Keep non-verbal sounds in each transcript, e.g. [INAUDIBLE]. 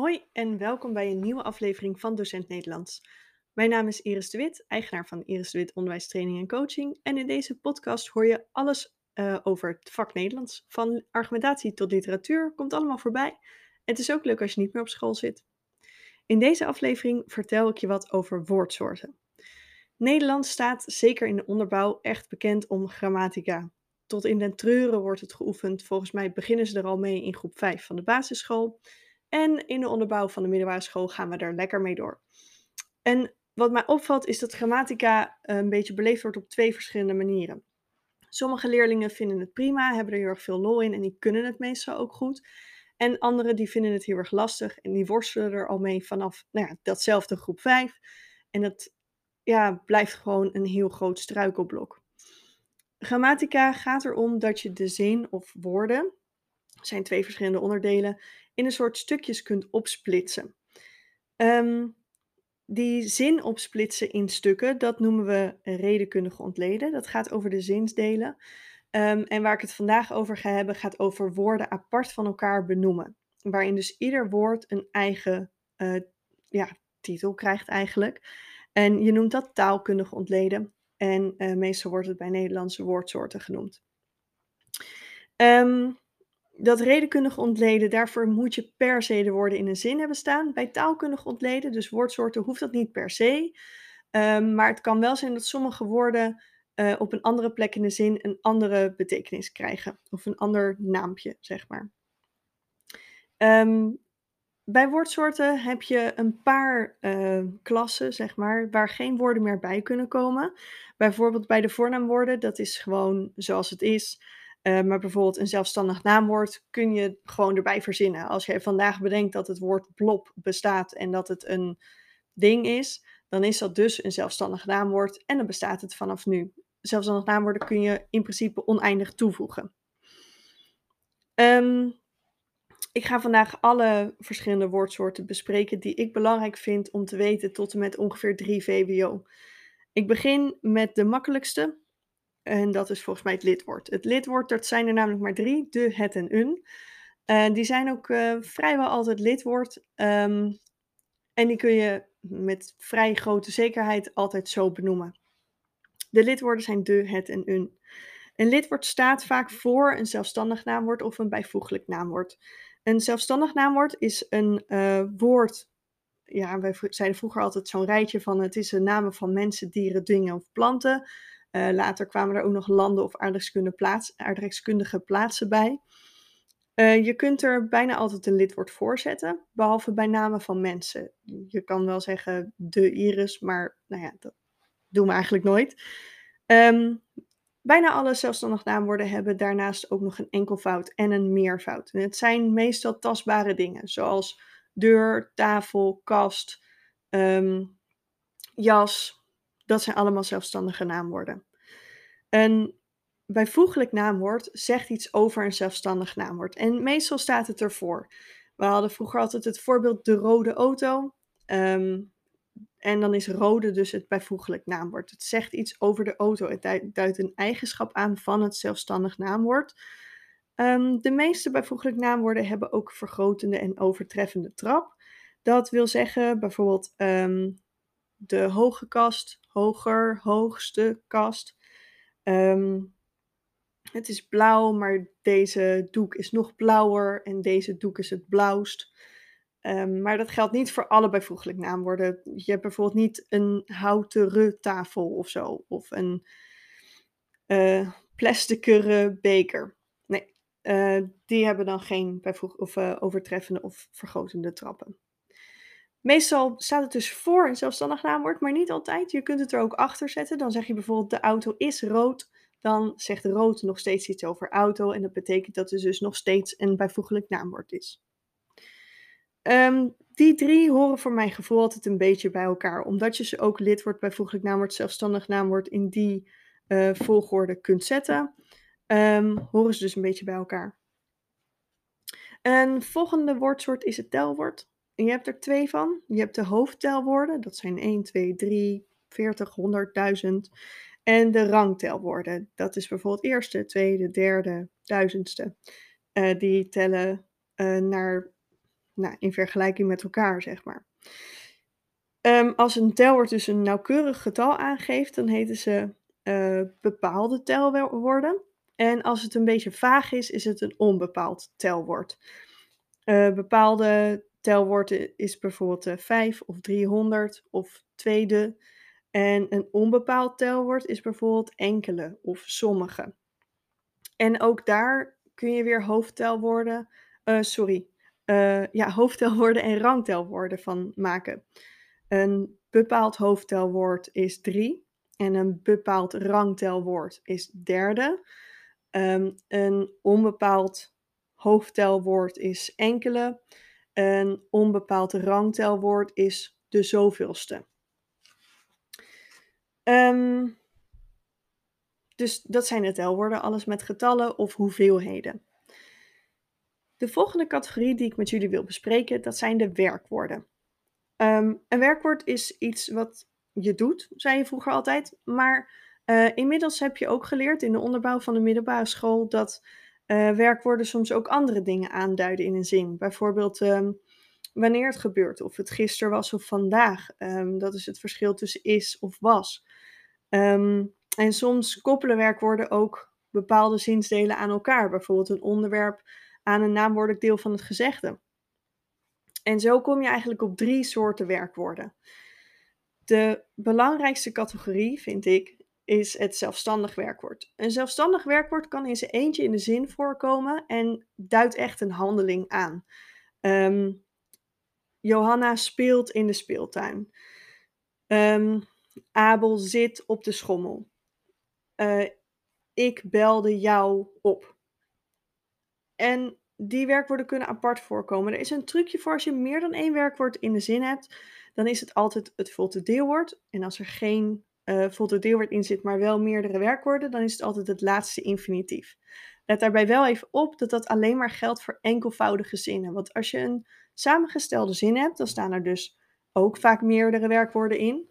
Hoi en welkom bij een nieuwe aflevering van Docent Nederlands. Mijn naam is Iris de Wit, eigenaar van Iris de Wit Onderwijs Training en Coaching. En in deze podcast hoor je alles uh, over het vak Nederlands. Van argumentatie tot literatuur komt allemaal voorbij. Het is ook leuk als je niet meer op school zit. In deze aflevering vertel ik je wat over woordsoorten. Nederlands staat, zeker in de onderbouw, echt bekend om grammatica. Tot in den treuren wordt het geoefend. Volgens mij beginnen ze er al mee in groep 5 van de basisschool. En in de onderbouw van de middelbare school gaan we er lekker mee door. En wat mij opvalt is dat grammatica een beetje beleefd wordt op twee verschillende manieren. Sommige leerlingen vinden het prima, hebben er heel erg veel lol in en die kunnen het meestal ook goed. En anderen die vinden het heel erg lastig en die worstelen er al mee vanaf nou ja, datzelfde groep 5. En dat ja, blijft gewoon een heel groot struikelblok. Grammatica gaat erom dat je de zin of woorden, zijn twee verschillende onderdelen, in een soort stukjes kunt opsplitsen. Um, die zin opsplitsen in stukken, dat noemen we redenkundig ontleden. Dat gaat over de zinsdelen. Um, en waar ik het vandaag over ga hebben, gaat over woorden apart van elkaar benoemen. Waarin dus ieder woord een eigen uh, ja, titel krijgt eigenlijk. En je noemt dat taalkundig ontleden. En uh, meestal wordt het bij Nederlandse woordsoorten genoemd. Um, dat redenkundig ontleden, daarvoor moet je per se de woorden in een zin hebben staan. Bij taalkundig ontleden, dus woordsoorten, hoeft dat niet per se. Um, maar het kan wel zijn dat sommige woorden uh, op een andere plek in de zin een andere betekenis krijgen. Of een ander naampje, zeg maar. Um, bij woordsoorten heb je een paar uh, klassen, zeg maar, waar geen woorden meer bij kunnen komen. Bijvoorbeeld bij de voornaamwoorden, dat is gewoon zoals het is. Uh, maar bijvoorbeeld een zelfstandig naamwoord kun je gewoon erbij verzinnen. Als je vandaag bedenkt dat het woord blob bestaat en dat het een ding is, dan is dat dus een zelfstandig naamwoord en dan bestaat het vanaf nu. Zelfstandig naamwoorden kun je in principe oneindig toevoegen. Um, ik ga vandaag alle verschillende woordsoorten bespreken die ik belangrijk vind om te weten tot en met ongeveer 3 VWO. Ik begin met de makkelijkste, en dat is volgens mij het lidwoord. Het lidwoord, dat zijn er namelijk maar drie, de, het en un. Uh, die zijn ook uh, vrijwel altijd lidwoord. Um, en die kun je met vrij grote zekerheid altijd zo benoemen. De lidwoorden zijn de, het en un. Een lidwoord staat vaak voor een zelfstandig naamwoord of een bijvoeglijk naamwoord. Een zelfstandig naamwoord is een uh, woord. Ja, wij zeiden vroeger altijd zo'n rijtje van het is een namen van mensen, dieren, dingen of planten. Uh, later kwamen er ook nog landen of aardrijkskundige, aardrijkskundige plaatsen bij. Uh, je kunt er bijna altijd een lidwoord voor zetten, behalve bij namen van mensen. Je kan wel zeggen de Iris, maar nou ja, dat doen we eigenlijk nooit. Um, bijna alle zelfstandig naamwoorden hebben daarnaast ook nog een enkelvoud en een meervoud. En het zijn meestal tastbare dingen, zoals deur, tafel, kast, um, jas, dat zijn allemaal zelfstandige naamwoorden. Een bijvoeglijk naamwoord zegt iets over een zelfstandig naamwoord. En meestal staat het ervoor. We hadden vroeger altijd het voorbeeld de rode auto. Um, en dan is rode dus het bijvoeglijk naamwoord. Het zegt iets over de auto. Het duidt een eigenschap aan van het zelfstandig naamwoord. Um, de meeste bijvoeglijk naamwoorden hebben ook vergrotende en overtreffende trap. Dat wil zeggen bijvoorbeeld um, de hoge kast, hoger, hoogste kast. Um, het is blauw, maar deze doek is nog blauwer en deze doek is het blauwst. Um, maar dat geldt niet voor alle bijvoeglijk naamwoorden. Je hebt bijvoorbeeld niet een houten tafel of zo, of een uh, plasticere beker. Nee, uh, die hebben dan geen bijvoeg of, uh, overtreffende of vergrotende trappen. Meestal staat het dus voor een zelfstandig naamwoord, maar niet altijd. Je kunt het er ook achter zetten. Dan zeg je bijvoorbeeld de auto is rood. Dan zegt rood nog steeds iets over auto. En dat betekent dat het dus nog steeds een bijvoeglijk naamwoord is. Um, die drie horen voor mijn gevoel altijd een beetje bij elkaar. Omdat je ze ook lidwoord, bijvoeglijk naamwoord, zelfstandig naamwoord in die uh, volgorde kunt zetten. Um, horen ze dus een beetje bij elkaar. Een volgende woordsoort is het telwoord. Je hebt er twee van. Je hebt de hoofdtelwoorden, dat zijn 1, 2, 3, 40, 100, 1000. En de rangtelwoorden, dat is bijvoorbeeld eerste, tweede, derde, duizendste. Uh, die tellen uh, naar nou, in vergelijking met elkaar, zeg maar. Ehm, als een telwoord dus een nauwkeurig getal aangeeft, dan heten ze uh, bepaalde telwoorden. En als het een beetje vaag is, is het een onbepaald telwoord. Uh, bepaalde telwoorden is bijvoorbeeld uh, 5 of 300 of tweede. En een onbepaald telwoord is bijvoorbeeld enkele of sommige. En ook daar kun je weer hoofdtelwoorden, uh, sorry, ja, [LAUGHS] hoofdtelwoorden en rangtelwoorden van maken. Een bepaald hoofdtelwoord is 3 en een bepaald rangtelwoord is derde. Um, een onbepaald hoofdtelwoord is enkele. Een onbepaald rangtelwoord is de zoveelste. Um, dus dat zijn de telwoorden, alles met getallen of hoeveelheden. De volgende categorie die ik met jullie wil bespreken, dat zijn de werkwoorden. Um, een werkwoord is iets wat je doet, zei je vroeger altijd. Maar uh, inmiddels heb je ook geleerd in de onderbouw van de middelbare school dat uh, werkwoorden soms ook andere dingen aanduiden in een zin. Bijvoorbeeld um, wanneer het gebeurt, of het gisteren was of vandaag. Um, dat is het verschil tussen is of was. Um, en soms koppelen werkwoorden ook bepaalde zinsdelen aan elkaar. Bijvoorbeeld een onderwerp aan een naamwoordelijk deel van het gezegde. En zo kom je eigenlijk op drie soorten werkwoorden. De belangrijkste categorie, vind ik, is het zelfstandig werkwoord. Een zelfstandig werkwoord kan in zijn eentje in de zin voorkomen en duidt echt een handeling aan. Um, Johanna speelt in de speeltuin. Um, Abel zit op de schommel. Uh, ik belde jou op. En die werkwoorden kunnen apart voorkomen. Er is een trucje voor als je meer dan één werkwoord in de zin hebt dan is het altijd het volte deelwoord. En als er geen uh, volte deelwoord in zit, maar wel meerdere werkwoorden, dan is het altijd het laatste infinitief. Let daarbij wel even op dat dat alleen maar geldt voor enkelvoudige zinnen. Want als je een samengestelde zin hebt, dan staan er dus ook vaak meerdere werkwoorden in.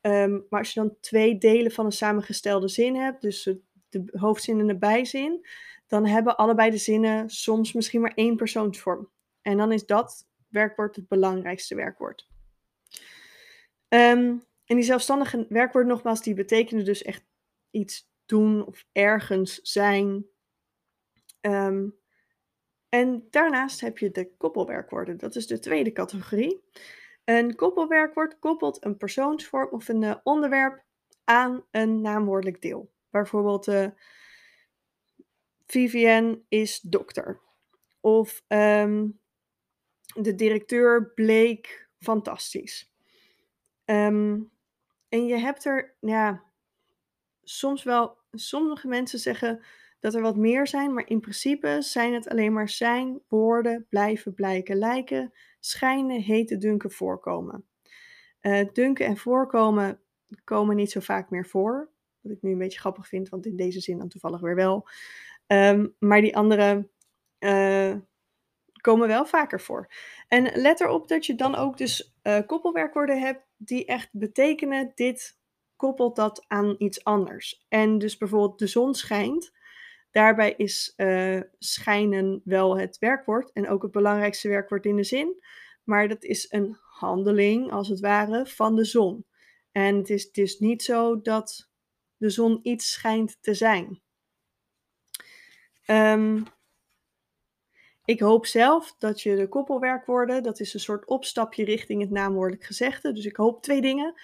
Um, maar als je dan twee delen van een samengestelde zin hebt, dus de hoofdzin en de bijzin, dan hebben allebei de zinnen soms misschien maar één persoonsvorm. En dan is dat werkwoord het belangrijkste werkwoord. Um, en die zelfstandige werkwoorden nogmaals, die betekenen dus echt iets doen of ergens zijn. Um, en daarnaast heb je de koppelwerkwoorden. Dat is de tweede categorie. Een koppelwerkwoord koppelt een persoonsvorm of een uh, onderwerp aan een naamwoordelijk deel. Bijvoorbeeld uh, Vivian is dokter. Of um, de directeur bleek fantastisch. Um, en je hebt er, ja, soms wel, sommige mensen zeggen dat er wat meer zijn, maar in principe zijn het alleen maar zijn, woorden, blijven, blijken, lijken, schijnen, heten, dunken, voorkomen. Uh, dunken en voorkomen komen niet zo vaak meer voor. Wat ik nu een beetje grappig vind, want in deze zin dan toevallig weer wel. Um, maar die andere uh, komen wel vaker voor. En let erop dat je dan ook dus uh, koppelwerkwoorden hebt die echt betekenen dit koppelt dat aan iets anders. En dus bijvoorbeeld de zon schijnt. Daarbij is uh, schijnen wel het werkwoord en ook het belangrijkste werkwoord in de zin. Maar dat is een handeling, als het ware, van de zon. En het is dus niet zo dat de zon iets schijnt te zijn. Um, ik hoop zelf dat je de koppelwerkwoorden, dat is een soort opstapje richting het naamwoordelijk gezegde. Dus ik hoop twee dingen.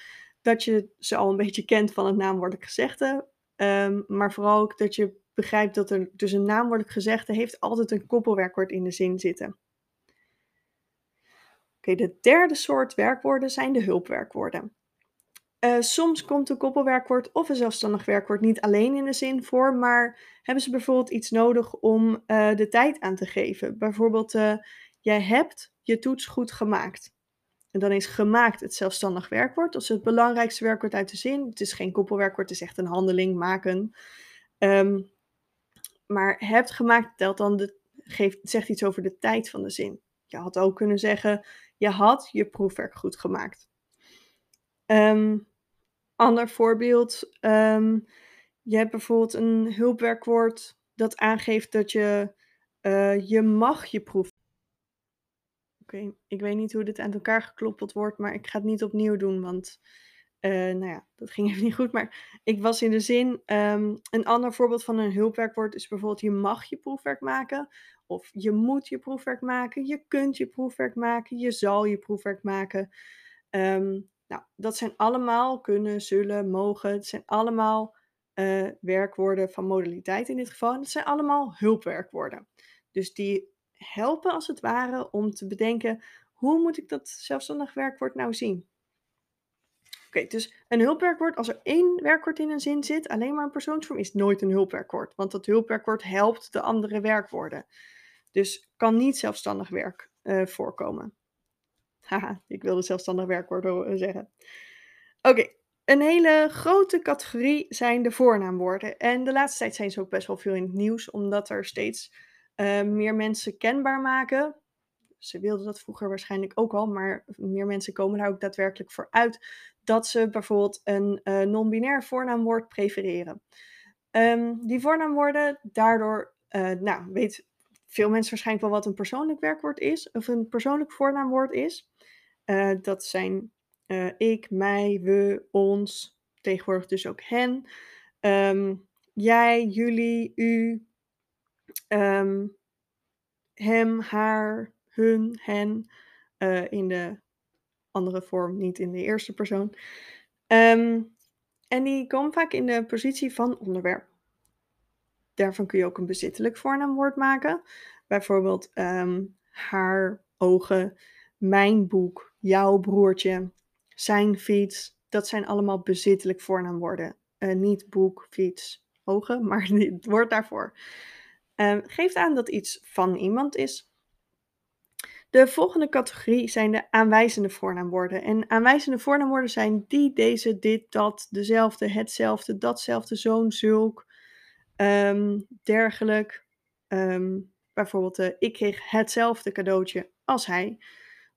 Dat je ze al een beetje kent van het naamwoordelijk gezegde. Um, maar vooral ook dat je begrijpt dat er dus een naamwoordelijk gezegde heeft altijd een koppelwerkwoord in de zin zitten. Oké, de derde soort werkwoorden zijn de hulpwerkwoorden. Uh, soms komt een koppelwerkwoord of een zelfstandig werkwoord niet alleen in de zin voor, maar hebben ze bijvoorbeeld iets nodig om uh, de tijd aan te geven. Bijvoorbeeld, uh, jij hebt je toets goed gemaakt. En dan is gemaakt het zelfstandig werkwoord. Is het belangrijkste werkwoord uit de zin. Het is geen koppelwerkwoord, het is echt een handeling, maken. Um, maar hebt gemaakt telt dan de, geeft, zegt iets over de tijd van de zin. Je had ook kunnen zeggen, je had je proefwerk goed gemaakt. Um, Ander voorbeeld, um, je hebt bijvoorbeeld een hulpwerkwoord dat aangeeft dat je, uh, je mag je proef Oké, ik weet niet hoe dit aan elkaar gekloppeld wordt, maar ik ga het niet opnieuw doen, want, eh, nou ja, dat ging [LAUGHS] even niet goed. Maar ik was in de zin, ehm, een ander voorbeeld van een hulpwerkwoord is bijvoorbeeld je mag je proefwerk maken, of je moet je proefwerk maken, je kunt je proefwerk maken, je zal je proefwerk maken. Ehm, nou, dat zijn allemaal kunnen, zullen, mogen. Het zijn allemaal eh, werkwoorden van modaliteit in dit geval. Het zijn allemaal hulpwerkwoorden. Dus die helpen als het ware om te bedenken hoe moet ik dat zelfstandig werkwoord nou zien. Oké, dus een hulpwerkwoord, als er één werkwoord in een zin zit, alleen maar een persoonsvorm, is nooit een hulpwerkwoord. Want dat hulpwerkwoord helpt de andere werkwoorden. Dus kan niet zelfstandig werk uh, voorkomen. Haha, ik wilde zelfstandig werkwoorden zeggen. Oké, een hele grote categorie zijn de voornaamwoorden. En de laatste tijd zijn ze ook best wel veel in het nieuws, omdat er steeds uh, meer mensen kenbaar maken. Ze wilden dat vroeger waarschijnlijk ook al, maar meer mensen komen daar ook daadwerkelijk voor uit dat ze bijvoorbeeld een uh, non-binair voornaamwoord prefereren. Um, die voornaamwoorden, daardoor, nou, weet veel mensen waarschijnlijk wel wat een persoonlijk werkwoord is, of een persoonlijk voornaamwoord is. Uh, dat zijn ik, mij, we, ons, tegenwoordig dus ook hen. Um, jij, jullie, u, um, hem, haar, hun, hen. Uh, in de andere vorm, niet in de eerste persoon. Um, en die komen vaak in de positie van onderwerp. Daarvan kun je ook een bezittelijk voornaamwoord maken. Bijvoorbeeld um, haar ogen, mijn boek, jouw broertje, zijn fiets. Dat zijn allemaal bezittelijk voornaamwoorden. Uh, niet boek, fiets, ogen, [LAUGHS] maar het woord daarvoor. Uh, geeft aan dat iets van iemand is. De volgende categorie zijn de aanwijzende voornaamwoorden. En aanwijzende voornaamwoorden zijn die, deze, dit, dat, dezelfde, hetzelfde, datzelfde, zo'n, zulk, um, dergelijk. Um, bijvoorbeeld, uh, ik kreeg hetzelfde cadeautje als hij.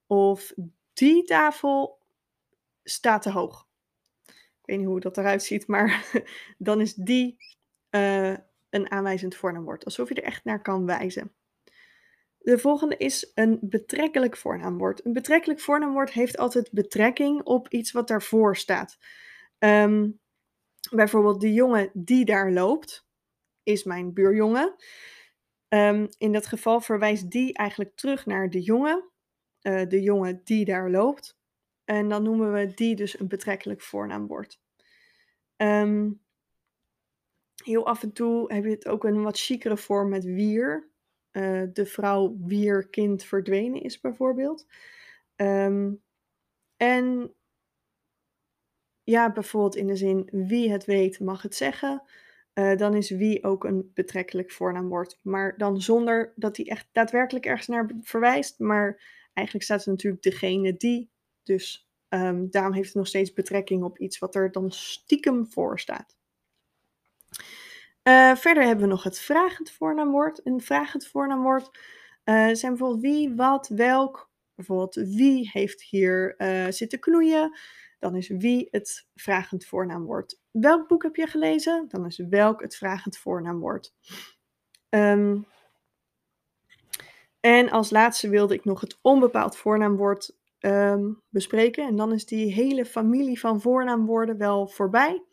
Of die tafel staat te hoog. Ik weet niet hoe dat eruit ziet, maar [LAUGHS] dan is die uh, een aanwijzend voornaamwoord. Alsof je er echt naar kan wijzen. De volgende is een betrekkelijk voornaamwoord. Een betrekkelijk voornaamwoord heeft altijd betrekking op iets wat daarvoor staat. Um, bijvoorbeeld de jongen die daar loopt, is mijn buurjongen. Um, in dat geval verwijst die eigenlijk terug naar de jongen. Uh, de jongen die daar loopt. En dan noemen we die dus een betrekkelijk voornaamwoord. Um, heel af en toe heb je het ook een wat chicere vorm met wier. Uh, de vrouw wier kind verdwenen is bijvoorbeeld. Um, en ja, bijvoorbeeld in de zin wie het weet mag het zeggen. Uh, dan is wie ook een betrekkelijk voornaamwoord. Maar dan zonder dat hij echt daadwerkelijk ergens naar verwijst. Maar eigenlijk staat er natuurlijk degene die. Dus um, daarom heeft het nog steeds betrekking op iets wat er dan stiekem voor staat. Uh, verder hebben we nog het vragend voornaamwoord. Een vragend voornaamwoord uh, zijn bijvoorbeeld wie, wat, welk. Bijvoorbeeld wie heeft hier zitten knoeien. Dan is wie het vragend voornaamwoord. Welk boek heb je gelezen? Dan is welk het vragend voornaamwoord. Um, en als laatste wilde ik nog het onbepaald voornaamwoord um, bespreken. En dan is die hele familie van voornaamwoorden wel voorbij.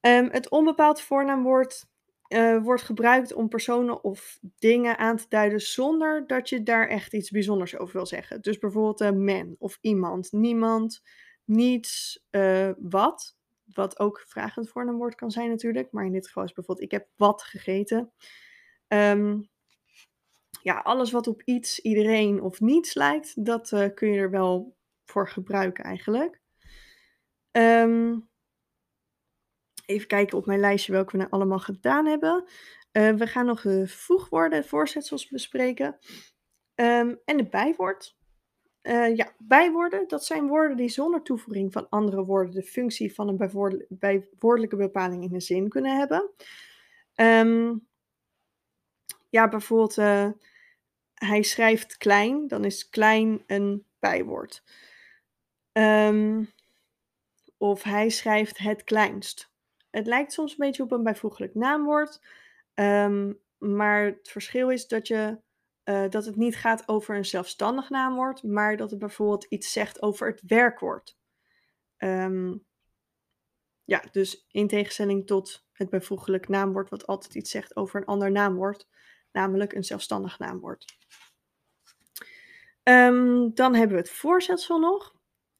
Um, het onbepaald voornaamwoord uh, wordt gebruikt om personen of dingen aan te duiden zonder dat je daar echt iets bijzonders over wil zeggen. Dus bijvoorbeeld een man of iemand, niemand, niets, uh, wat. Wat ook vragend voornaamwoord kan zijn natuurlijk. Maar in dit geval is bijvoorbeeld ik heb wat gegeten. Um, ja, alles wat op iets, iedereen of niets lijkt, dat uh, kun je er wel voor gebruiken eigenlijk. Um, Even kijken op mijn lijstje welke we nou allemaal gedaan hebben. Uh, we gaan nog de voegwoorden, voorzetsels bespreken. Um, en de bijwoord. Uh, ja, bijwoorden, dat zijn woorden die zonder toevoeging van andere woorden de functie van een bijwoordelijke bepaling in de zin kunnen hebben. Um, ja, bijvoorbeeld, uh, hij schrijft klein, dan is klein een bijwoord. Um, of hij schrijft het kleinst. Het lijkt soms een beetje op een bijvoeglijk naamwoord. Um, maar het verschil is dat je eh, dat het niet gaat over een zelfstandig naamwoord, maar dat het bijvoorbeeld iets zegt over het werkwoord. Ehm, ja, dus in tegenstelling tot het bijvoeglijk naamwoord, wat altijd iets zegt over een ander naamwoord, namelijk een zelfstandig naamwoord. Ehm, dan hebben we het voorzetsel nog.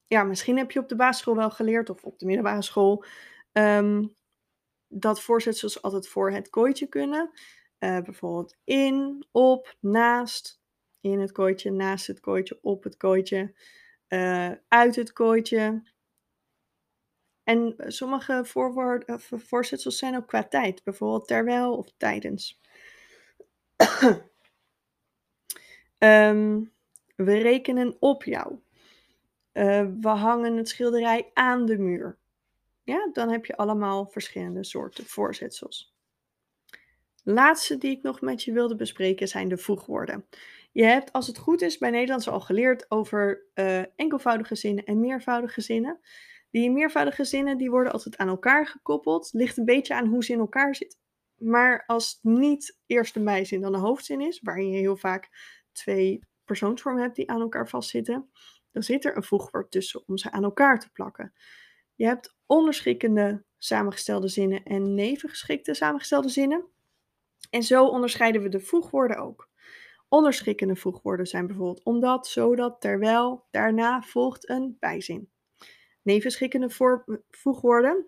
Ja, misschien heb je op de basisschool wel geleerd, of op de middelbare school, ehm, dat voorzetsels altijd voor het kooitje kunnen. Uh, bijvoorbeeld in, op, naast, in het kooitje, naast het kooitje, op het kooitje, uh, uit het kooitje. En sommige voorwoord, voorzetsels zijn ook qua tijd, bijvoorbeeld terwijl of tijdens. um, [CLEARS THROAT] we rekenen op jou. We hangen het schilderij aan de muur. Ja, dan heb je allemaal verschillende soorten voorzetsels. Laatste die ik nog met je wilde bespreken zijn de voegwoorden. Je hebt, als het goed is, bij Nederlands al geleerd over uh, enkelvoudige zinnen en meervoudige zinnen. Die meervoudige zinnen die worden altijd aan elkaar gekoppeld. Ligt een beetje aan hoe ze in elkaar zitten. Maar als niet eerst een bijzin dan een hoofdzin is, waarin je heel vaak twee persoonsvormen hebt die aan elkaar vastzitten, dan zit er een voegwoord tussen om ze aan elkaar te plakken. Je hebt onderschikkende samengestelde zinnen en nevengeschikte samengestelde zinnen. En zo onderscheiden we de voegwoorden ook. Onderschikkende voegwoorden zijn bijvoorbeeld omdat, zodat, terwijl, daarna volgt een bijzin. Nevenschikkende voegwoorden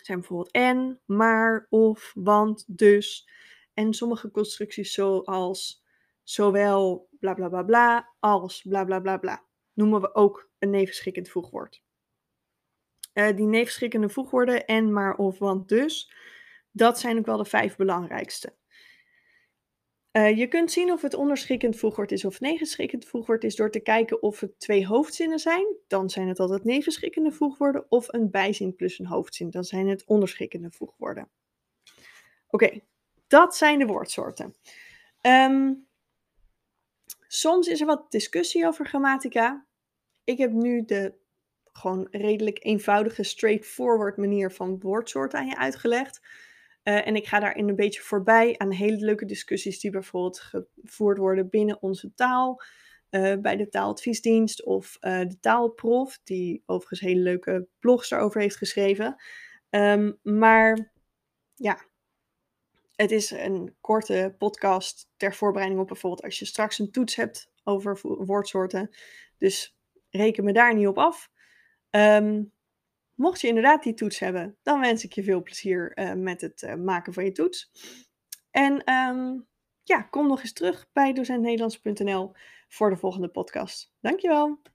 zijn bijvoorbeeld en, maar, of, want, dus. En sommige constructies zoals zowel bla bla bla bla als bla bla bla bla noemen we ook een nevenschikkend voegwoord. Uh, die nevenschikkende voegwoorden en, maar, of, want, dus, dat zijn ook wel de vijf belangrijkste. Uh, je kunt zien of het onderschikkend voegwoord is of negenschikkend voegwoord is door te kijken of het twee hoofdzinnen zijn. Dan zijn het altijd nevenschikkende voegwoorden. Of een bijzin plus een hoofdzin. Dan zijn het onderschikkende voegwoorden. Oké, dat zijn de woordsoorten. Um, soms is er wat discussie over grammatica. Ik heb nu de gewoon redelijk eenvoudige, straightforward manier van woordsoorten aan je uitgelegd. Uh, en ik ga daarin een beetje voorbij aan hele leuke discussies die bijvoorbeeld gevoerd worden binnen onze taal. Uh, bij de taaladviesdienst of uh, de taalprof, die overigens hele leuke blogs daarover heeft geschreven. Um, maar ja, het is een korte podcast ter voorbereiding op bijvoorbeeld als je straks een toets hebt over woordsoorten. Dus reken me daar niet op af. Um, Mocht je inderdaad die toets hebben, dan wens ik je veel plezier uh, met het uh, maken van je toets. En um, ja, kom nog eens terug bij docentnederlands.nl voor de volgende podcast. Dankjewel.